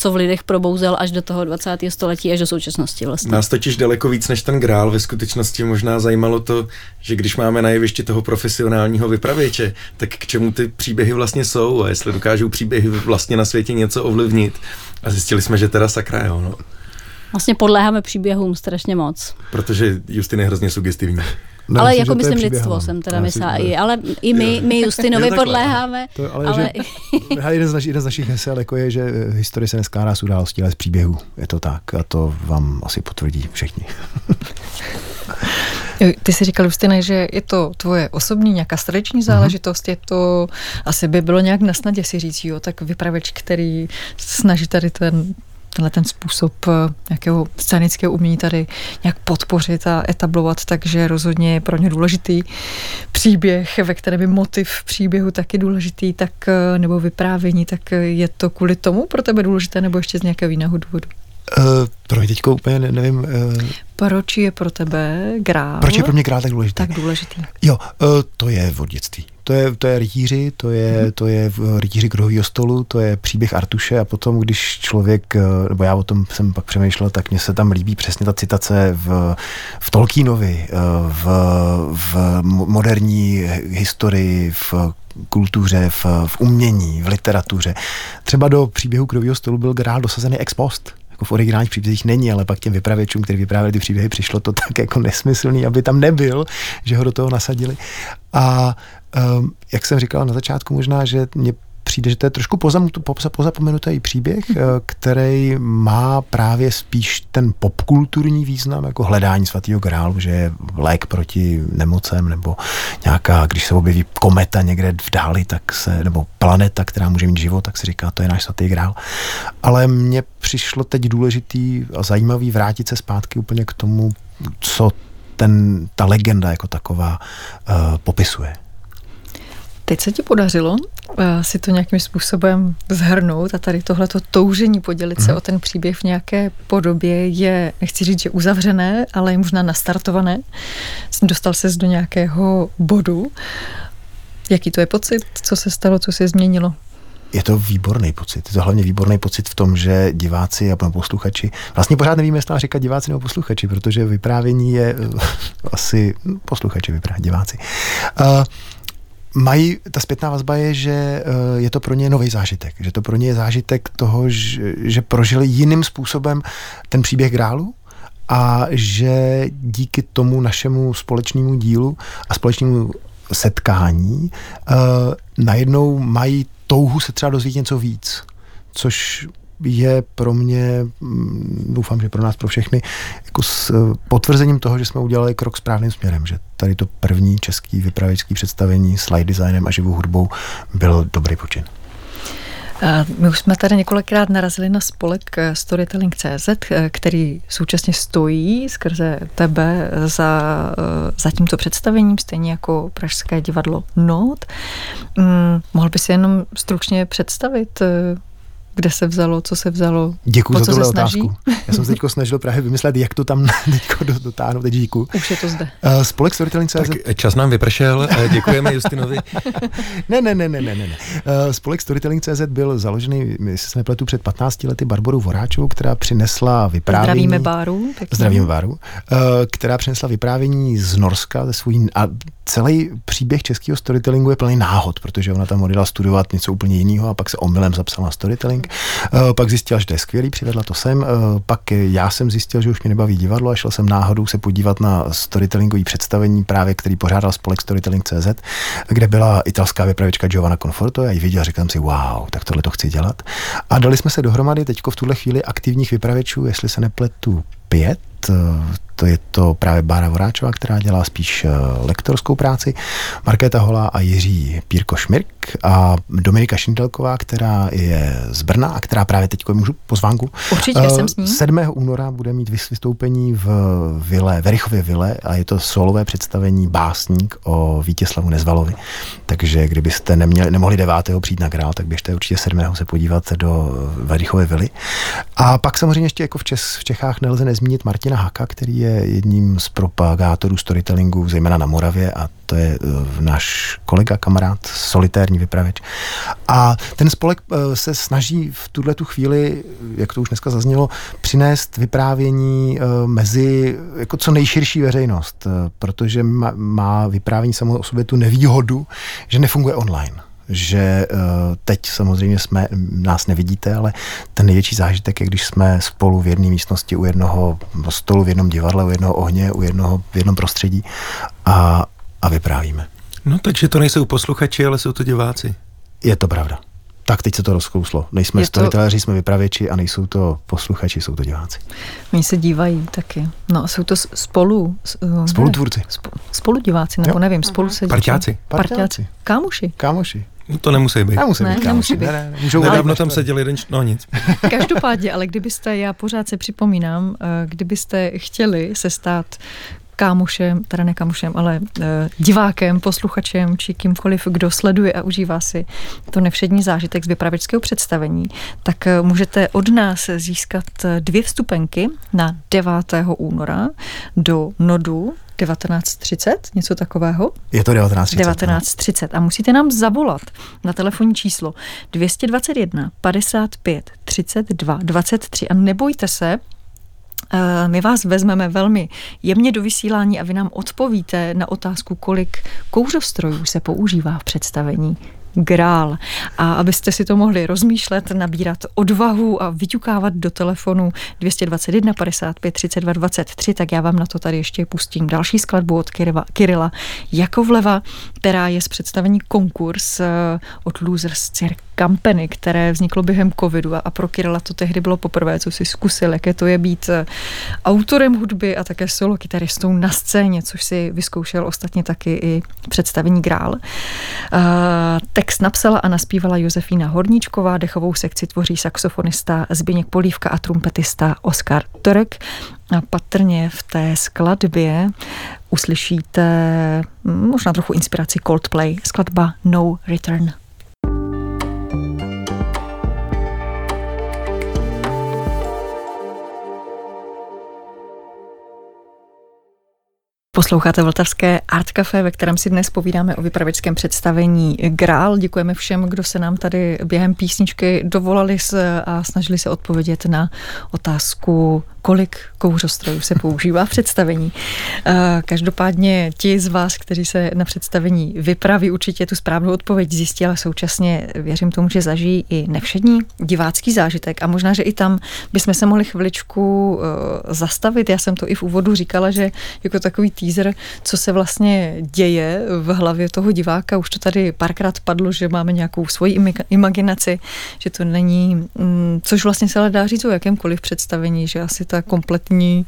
co v lidech probouzel až do toho 20. století, až do současnosti vlastně. Nás totiž daleko víc než ten grál ve skutečnosti možná zajímalo to, že když máme na jevišti toho profesionálního vypravěče, tak k čemu ty příběhy vlastně jsou a jestli dokážou příběhy vlastně na světě něco ovlivnit. A zjistili jsme, že teda sakra jo, no. Vlastně podléháme příběhům strašně moc. Protože Justin je hrozně sugestivní. No, ale jako myslím lidstvo jsem teda myslela, i, ale i my, my Justinovi podléháme. To, ale, ale... Že, jeden, z naši, jeden z našich hesel jako je, že eh, historie se neskládá z událostí, ale z příběhů. Je to tak a to vám asi potvrdí všichni. Ty jsi říkal, Justine, že je to tvoje osobní nějaká srdeční záležitost, mm-hmm. je to, asi by bylo nějak na snadě si říct, jo, tak vypraveč, který snaží tady ten tenhle ten způsob eh, nějakého scénického umění tady nějak podpořit a etablovat, takže rozhodně je pro ně důležitý příběh, ve kterém je motiv příběhu taky důležitý, tak eh, nebo vyprávění, tak je to kvůli tomu pro tebe důležité nebo ještě z nějakého jiného důvodu? Uh, pro mě teďko úplně ne, nevím. Uh, proč je pro tebe grál? Proč je pro mě grál tak důležitý? Tak důležitý. Jo, uh, to je od dětství. To je, to je rytíři, to je, hmm. to je rytíři kruhového stolu, to je příběh Artuše a potom, když člověk, nebo já o tom jsem pak přemýšlel, tak mně se tam líbí přesně ta citace v, v Tolkienovi, v, v moderní historii, v kultuře, v, v umění, v literatuře. Třeba do příběhu kruhového stolu byl grál dosazený ex post jako v originálních příbězích není, ale pak těm vypravěčům, kteří vyprávěli ty příběhy, přišlo to tak jako nesmyslný, aby tam nebyl, že ho do toho nasadili. A jak jsem říkal na začátku, možná, že mě přijde, že to je trošku pozapomenutý příběh, mm. který má právě spíš ten popkulturní význam, jako hledání svatého grálu, že je lék proti nemocem, nebo nějaká, když se objeví kometa někde v dáli, tak se, nebo planeta, která může mít život, tak se říká, to je náš svatý grál. Ale mně přišlo teď důležitý a zajímavý vrátit se zpátky úplně k tomu, co ten, ta legenda jako taková uh, popisuje. Teď se ti podařilo uh, si to nějakým způsobem zhrnout a tady tohleto toužení podělit hmm. se mhm. o ten příběh v nějaké podobě je, nechci říct, že uzavřené, ale je možná nastartované. Dostal ses do nějakého bodu. Jaký to je pocit? Co se stalo? Co se změnilo? je to výborný pocit. Je to hlavně výborný pocit v tom, že diváci a posluchači, vlastně pořád nevíme, jestli říkat diváci nebo posluchači, protože vyprávění je uh, asi posluchači, vyprávění diváci. Uh, mají, ta zpětná vazba je, že uh, je to pro ně nový zážitek, že to pro ně je zážitek toho, že, že prožili jiným způsobem ten příběh grálu, a že díky tomu našemu společnému dílu a společnému setkání uh, najednou mají touhu se třeba dozvědět něco víc, což je pro mě, mm, doufám, že pro nás, pro všechny, jako s eh, potvrzením toho, že jsme udělali krok správným směrem, že tady to první český vypravěčský představení s light designem a živou hudbou byl dobrý počin. My už jsme tady několikrát narazili na spolek eh, Storytelling.cz, eh, který současně stojí skrze tebe za, za tímto představením, stejně jako Pražské divadlo Not. Mm, mohl by si jenom stručně představit, kde se vzalo, co se vzalo, Děkuji za tuhle otázku. Já jsem se teď snažil právě vymyslet, jak to tam teď dotáhnout, teď díku. Už je to zde. Uh, spolek Storytelling.cz. Tak čas nám vypršel, děkujeme Justinovi. ne, ne, ne, ne, ne, ne. Uh, spolek Storytelling.cz byl založený, jestli se nepletu, před 15 lety Barborou Voráčovou, která přinesla vyprávění. Zdravíme Báru. Zdravíme Báru. Uh, která přinesla vyprávění z Norska ze svůj, a celý příběh českého storytellingu je plný náhod, protože ona tam odjela studovat něco úplně jiného a pak se omylem zapsala storytelling. Uh, pak zjistila, že to je skvělý, přivedla to sem. Uh, pak já jsem zjistil, že už mě nebaví divadlo a šel jsem náhodou se podívat na storytellingový představení, právě který pořádal spolek Storytelling.cz, kde byla italská vypravěčka Giovanna Conforto. Já ji viděl a říkám si, wow, tak tohle to chci dělat. A dali jsme se dohromady teďko v tuhle chvíli aktivních vypravěčů, jestli se nepletu, pět to je to právě Bára Voráčová, která dělá spíš eh, lektorskou práci, Markéta Holá a Jiří Pírko Šmirk a Dominika Šindelková, která je z Brna a která právě teď můžu pozvánku. Určitě uh, jsem s ní. 7. února bude mít vystoupení v Vile, Verichově Vile a je to solové představení Básník o Vítězslavu Nezvalovi. Takže kdybyste neměli, nemohli 9. přijít na grál, tak běžte určitě 7. se podívat do Verichově Vily. A pak samozřejmě ještě jako v, Čes, v Čechách nelze nezmínit Martina Haka, který je jedním z propagátorů storytellingu, zejména na Moravě a to je uh, náš kolega, kamarád, solitérní vypravěč. A ten spolek uh, se snaží v tuhle tu chvíli, jak to už dneska zaznělo, přinést vyprávění uh, mezi jako co nejširší veřejnost, protože má vyprávění samo o sobě tu nevýhodu, že nefunguje online že uh, teď samozřejmě jsme, nás nevidíte, ale ten největší zážitek je, když jsme spolu v jedné místnosti u jednoho stolu, v jednom divadle, u jednoho ohně, u jednoho, v jednom prostředí a, a vyprávíme. No takže to nejsou posluchači, ale jsou to diváci. Je to pravda. Tak teď se to rozkouslo. Nejsme storytelleři, to... jsme vypravěči a nejsou to posluchači, jsou to diváci. Oni se dívají taky. No, jsou to spolu... Uh, Spolutvůrci. Spolu diváci, nebo jo. nevím, spolu se... Parťáci. Parťáci. Kámoši. Kámoši. No to nemusí být. Nemusí ne, být, nemusí být. Ne, ne, můžou Nedávno tam seděl jeden, no nic. Každopádně, ale kdybyste, já pořád se připomínám, eh, kdybyste chtěli se stát kámošem, teda ne kámošem, ale uh, divákem, posluchačem či kýmkoliv, kdo sleduje a užívá si to nevšední zážitek z vypravěčského představení, tak uh, můžete od nás získat dvě vstupenky na 9. února do Nodu 19.30, něco takového? Je to 19.30. 19.30 a musíte nám zavolat na telefonní číslo 221 55 32 23 a nebojte se, eh, my vás vezmeme velmi jemně do vysílání a vy nám odpovíte na otázku, kolik kouřostrojů se používá v představení grál. A abyste si to mohli rozmýšlet, nabírat odvahu a vyťukávat do telefonu 221 55 32 23, tak já vám na to tady ještě pustím další skladbu od Kirila, Jakovleva, která je z představení konkurs eh, od Losers Cirque Company, které vzniklo během covidu a pro Kirila to tehdy bylo poprvé, co si zkusil, jaké to je být eh, autorem hudby a také solo kytaristou na scéně, což si vyzkoušel ostatně taky i představení Grál. Eh, text napsala a naspívala Josefína Horníčková, dechovou sekci tvoří saxofonista Zběněk Polívka a trumpetista Oskar Torek. A patrně v té skladbě uslyšíte hm, možná trochu inspiraci Coldplay, skladba No Return. Posloucháte Vltavské Art Café, ve kterém si dnes povídáme o vypravěčském představení Grál. Děkujeme všem, kdo se nám tady během písničky dovolali a snažili se odpovědět na otázku kolik kouřostrojů se používá v představení. Eh, každopádně ti z vás, kteří se na představení vypraví, určitě tu správnou odpověď zjistí, ale současně věřím tomu, že zažijí i nevšední divácký zážitek a možná, že i tam bychom se mohli chviličku eh, zastavit. Já jsem to i v úvodu říkala, že jako takový teaser, co se vlastně děje v hlavě toho diváka, už to tady párkrát padlo, že máme nějakou svoji imaginaci, že to není, mm, což vlastně se ale dá říct o jakémkoliv představení, že asi ta kompletní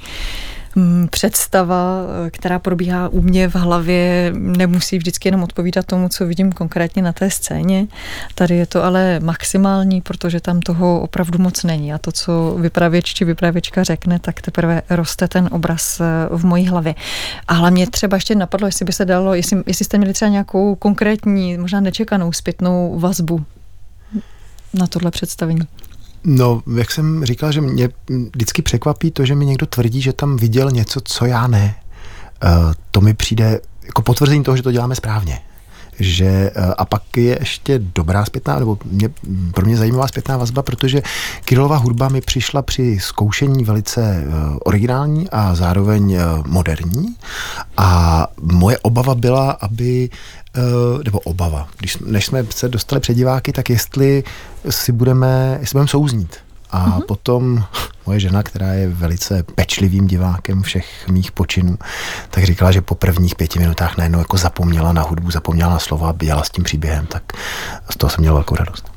představa, která probíhá u mě v hlavě, nemusí vždycky jenom odpovídat tomu, co vidím konkrétně na té scéně. Tady je to ale maximální, protože tam toho opravdu moc není. A to, co vypravěč či vypravěčka řekne, tak teprve roste ten obraz eh, v mojí hlavě. A hlavně třeba ještě napadlo, jestli by se dalo, jestli, jestli jste měli třeba nějakou konkrétní, možná nečekanou zpětnou vazbu na tohle představení. No, jak jsem říkal, že mě vždycky překvapí to, že mi někdo tvrdí, že tam viděl něco, co já ne. Uh, to mi přijde jako potvrzení toho, že to děláme správně. Že, eh, a pak je ještě dobrá zpětná, nebo mě, pro mě zajímavá zpětná vazba, protože Kirilova hudba mi přišla při zkoušení velice uh, originální a zároveň uh, moderní. A moje obava byla, aby nebo obava. Když, než jsme se dostali před diváky, tak jestli si budeme, jestli budeme souznít. A mm-hmm. potom moje žena, která je velice pečlivým divákem všech mých počinů, tak říkala, že po prvních pěti minutách najednou jako zapomněla na hudbu, zapomněla na slova a běla s tím příběhem, tak z toho jsem měl velkou radost.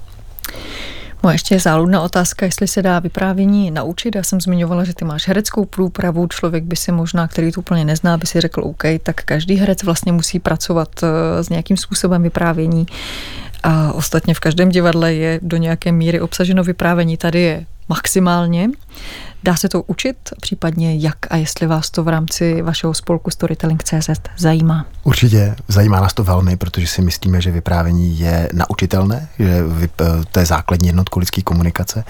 Moje ještě záludná otázka, jestli se dá vyprávění naučit. Já jsem zmiňovala, že ty máš hereckou průpravu, člověk by si možná, který to úplně nezná, by si řekl OK, tak každý herec vlastně musí pracovat eh, s nějakým způsobem vyprávění. A ostatně v každém divadle je do nějaké míry obsaženo vyprávění. Tady je maximálně. Dá se to učit, případně jak a jestli vás to v rámci vašeho spolku Storytelling.cz zajímá? Určitě, zajímá nás to velmi, protože si myslíme, že vyprávění je naučitelné, že to je základní jednotku lidské komunikace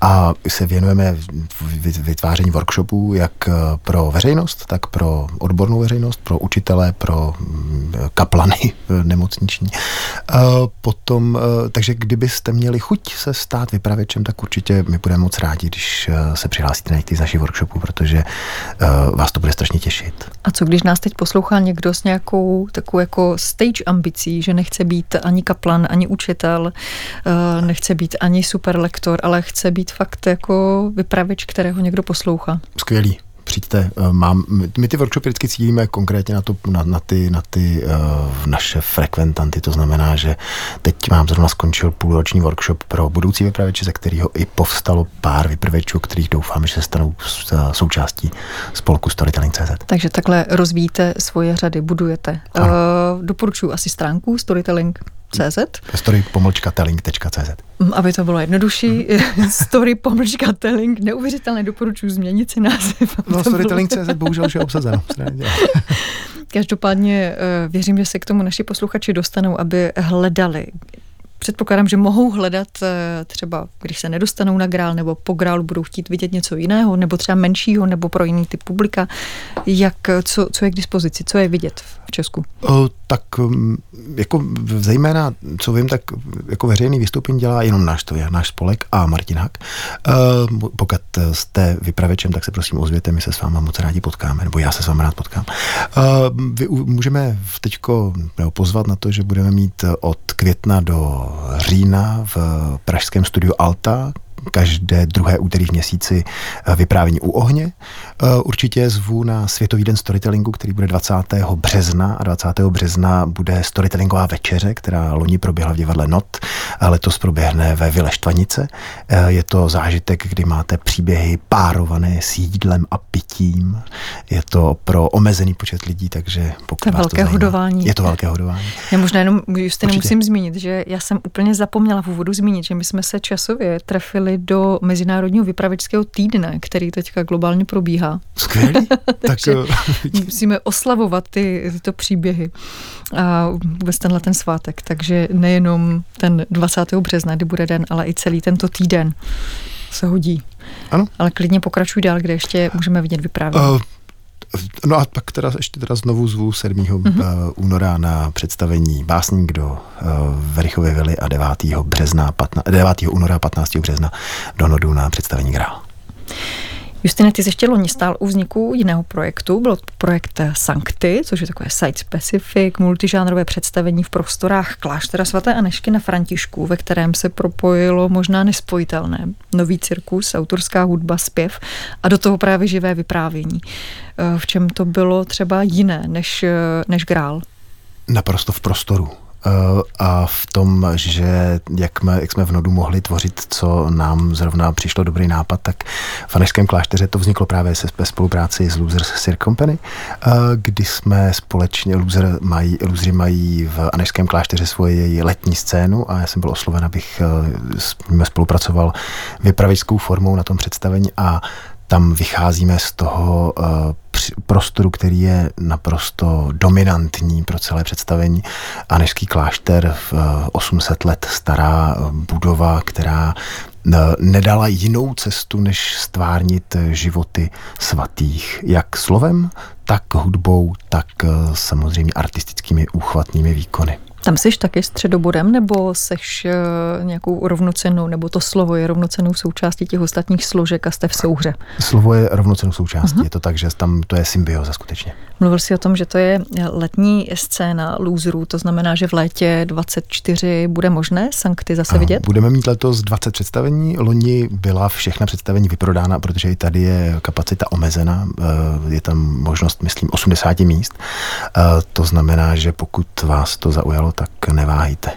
a se věnujeme vytváření workshopů jak pro veřejnost, tak pro odbornou veřejnost, pro učitele, pro mm, kaplany nemocniční. Potom, takže kdybyste měli chuť se stát vypravěčem, tak určitě my budeme moc rádi, když se přihlásíte přihlásíte na z našich workshopů, protože uh, vás to bude strašně těšit. A co když nás teď poslouchá někdo s nějakou takovou jako stage ambicí, že nechce být ani kaplan, ani učitel, uh, nechce být ani super lektor, ale chce být fakt jako vypravěč, kterého někdo poslouchá? Skvělý přijďte. Eh, mám, my ty workshopy vždycky cílíme konkrétně na, to, na, na ty, na ty uh, naše frekventanty, to znamená, že teď mám zrovna skončil půlroční workshop pro budoucí vypravěče, ze kterého i povstalo pár vypravěčů, kterých doufám, že se stanou součástí spolku Storytelling.cz. Takže takhle rozvíjíte svoje řady, budujete. Uh, doporučuji asi stránku Storytelling CZ. Story pomlčka telling.cz. Mm, aby to bylo jednodušší, story pomlčka telling, neuvěřitelné doporučuji změnit si název. No, storytelling.cz bohužel už je obsazeno. Každopádně eh, věřím, že se k tomu naši posluchači dostanou, aby hledali předpokládám, že mohou hledat eh, třeba, když se nedostanou na grál, nebo po grálu budou chtít vidět něco jiného, nebo třeba menšího, nebo pro jiný typ publika. Jak, co, co je k dispozici, co je vidět v Česku? O, tak mm, jako zejména, co vím, tak jako veřejný vystoupení dělá jenom náš, to je náš spolek a Martin Hak. Uh, pokud jste vypravečem, tak se prosím ozvěte, my se s váma moc rádi potkáme, nebo já se s vámi rád potkám. Uh, vy, můžeme teďko pozvat na to, že budeme mít od května do října v pražském studiu Alta, každé druhé úterý v měsíci eh, vyprávění u ohně. Eh, určitě zvu na Světový den storytellingu, který bude 20. března a 20. března bude storytellingová večeře, která loni proběhla v divadle Not letos proběhne ve Vile Štvanice. Eh, je to zážitek, kdy máte příběhy párované s jídlem a pitím. Je to pro omezený počet lidí, takže pokud to vás velké to zajímá, hodování. Je to velké hodování. Já možná jenom Justina musím zmínit, že já jsem úplně zapomněla v úvodu zmínit, že my jsme se časově trefili do Mezinárodního vypravěčského týdne, který teďka globálně probíhá. Skvělý. tak eh, musíme oslavovat ty, tyto příběhy a vůbec tenhle ten svátek. Takže nejenom ten 20. března, kdy bude den, ale i celý tento týden se hodí. Ano. Ale klidně pokračuj dál, kde ještě můžeme vidět vyprávění. Uh, No a pak teda ještě teda znovu zvu 7. Mm-hmm. února na představení Básník do uh, Verichovy vily a 9. března, 15, 9. února 15. března do Nodu na představení Grál. Justine, ty jsi ještě loni stál u vzniku jiného projektu, byl to projekt Sancty, což je takové site-specific, multižánrové představení v prostorách kláštera svaté Anešky na Františku, ve kterém se propojilo možná nespojitelné. Nový cirkus, autorská hudba, zpěv a do toho právě živé vyprávění. Eh, v čem to bylo třeba jiné než, eh, než grál? Naprosto v prostoru. Eh, a v tom, že jak jsme, jak jsme v Nodu mohli tvořit, co nám zrovna přišlo dobrý nápad, tak v Anešském klášteře to vzniklo právě se spolupráci s Losers Cirque Company, eh, kdy jsme společně, loser mají, losery mají v Anešském klášteře svoji letní scénu a já jsem byl osloven, abych eh, spolupracoval vypravickou formou na tom představení a tam vycházíme z toho uh, prostoru, který je naprosto dominantní pro celé představení. Anešský klášter, v 800 let stará budova, která nedala jinou cestu, než stvárnit životy svatých, jak slovem, tak hudbou, tak samozřejmě artistickými úchvatnými výkony. Tam jsi taky středobodem, nebo seš uh, nějakou rovnocenou, nebo to slovo je rovnocenou součástí těch ostatních složek a jste v souhře? Slovo je rovnocenou součástí, uh-huh. je to tak, že tam to je symbioza skutečně. Mluvil jsi o tom, že to je letní scéna loserů, to znamená, že v létě 24 bude možné Sankty zase ano, vidět? Budeme mít letos 20 představení, loni byla všechna představení vyprodána, protože i tady je kapacita omezena, eh, je tam možnost, myslím, 80 míst, eh, to znamená, že pokud vás to zaujalo, tak neváhejte.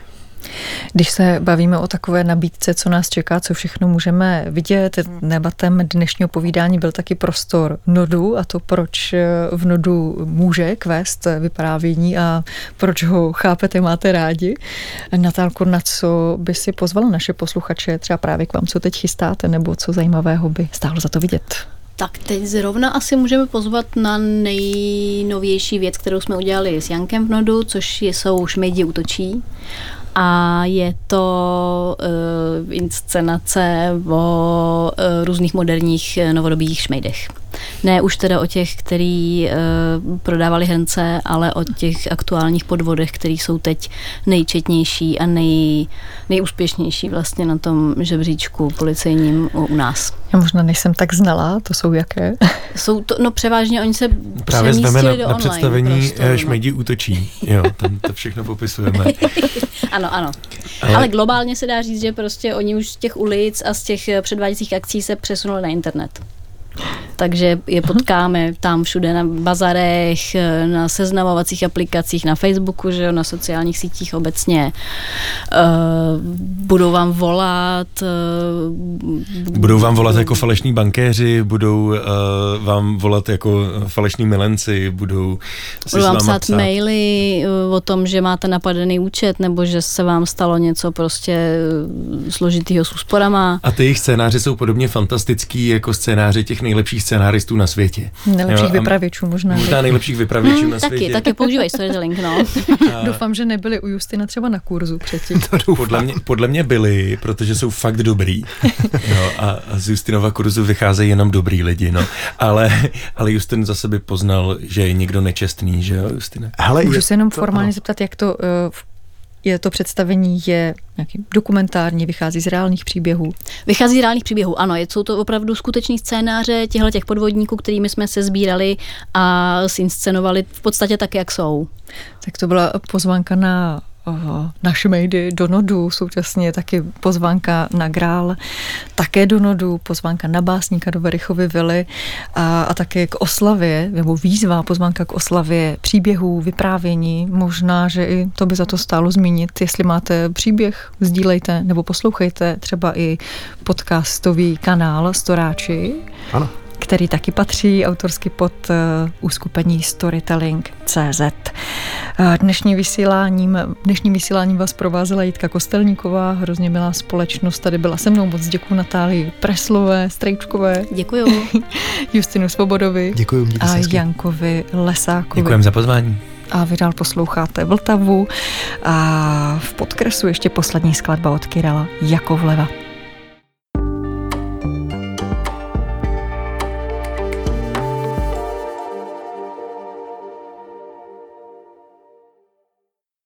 Když se bavíme o takové nabídce, co nás čeká, co všechno můžeme vidět, nebatem dnešního povídání byl taky prostor Nodu a to, proč v Nodu může kvést vyprávění a proč ho chápete, máte rádi. Natálko, na co by si pozvala naše posluchače, třeba právě k vám, co teď chystáte, nebo co zajímavého by stálo za to vidět? Tak teď zrovna asi můžeme pozvat na nejnovější věc, kterou jsme udělali s Jankem v Nodu, což jsou Šmejdi útočí a je to uh, inscenace o uh, různých moderních novodobých šmejdech. Ne už teda o těch, který uh, prodávali hrnce, ale o těch aktuálních podvodech, který jsou teď nejčetnější a nej, nejúspěšnější vlastně na tom žebříčku policejním u, nás. Já možná nejsem tak znalá, to jsou jaké? Jsou to, no převážně oni se Právě jsme na, na představení prostoru, no. Šmejdi útočí. Jo, tam to všechno popisujeme. ano, ano. Ale... Ale globálně se dá říct, že prostě oni už z těch ulic a z těch předváděcích akcí se přesunuli na internet takže je potkáme tam všude na bazarech, na seznamovacích aplikacích, na Facebooku, že jo, na sociálních sítích obecně. Uh, budou vám volat. Uh, budou vám volat jako falešní bankéři, budou vám volat jako falešní milenci, budou budou vám psát, psát maily o tom, že máte napadený účet, nebo že se vám stalo něco prostě složitýho s úsporama. A ty jejich scénáře jsou podobně fantastický jako scénáře těch nejlepších scenáristů na světě. Nejlepších vypravěčů možná. Možná nejlepších vypravěčů hmm, na taky, světě. Taky používají storytelling, no. A... Doufám, že nebyli u Justina třeba na kurzu předtím. podle, mě, podle mě byli, protože jsou fakt dobrý. No, a, a z Justinova kurzu vycházejí jenom dobrý lidi, no. Ale, ale Justin za sebe poznal, že je někdo nečestný, že jo, Justine? Hele, Můžu se jenom to, formálně no. zeptat, jak to uh, je to představení je nějaký dokumentární, vychází z reálných příběhů? Vychází z reálných příběhů, ano. Jsou to opravdu skuteční scénáře těchto těch podvodníků, kterými jsme se sbírali a zinscenovali v podstatě tak, jak jsou. Tak to byla pozvánka na naše mejdy do Nodu, současně taky pozvánka na Grál, také do Nodu, pozvánka na básníka do Verichovy vily a, a také k oslavě, nebo výzva, pozvánka k oslavě příběhů, vyprávění. Možná, že i to by za to stálo zmínit. Jestli máte příběh, sdílejte nebo poslouchejte třeba i podcastový kanál Storáči. Ano který taky patří autorsky pod uh, uskupení Storytelling.cz. Uh, dnešní vysíláním, dnešním vysíláním vás provázela Jitka Kostelníková, hrozně milá společnost. Tady byla se mnou moc děkuji Natálii Preslové, Strejčkové. Děkuju. Justinu Svobodovi. Děkuju. A Jankovi Lesákovi. Děkujem za pozvání a vy dál posloucháte Vltavu a v podkresu ještě poslední skladba od Kirela Jako vleva.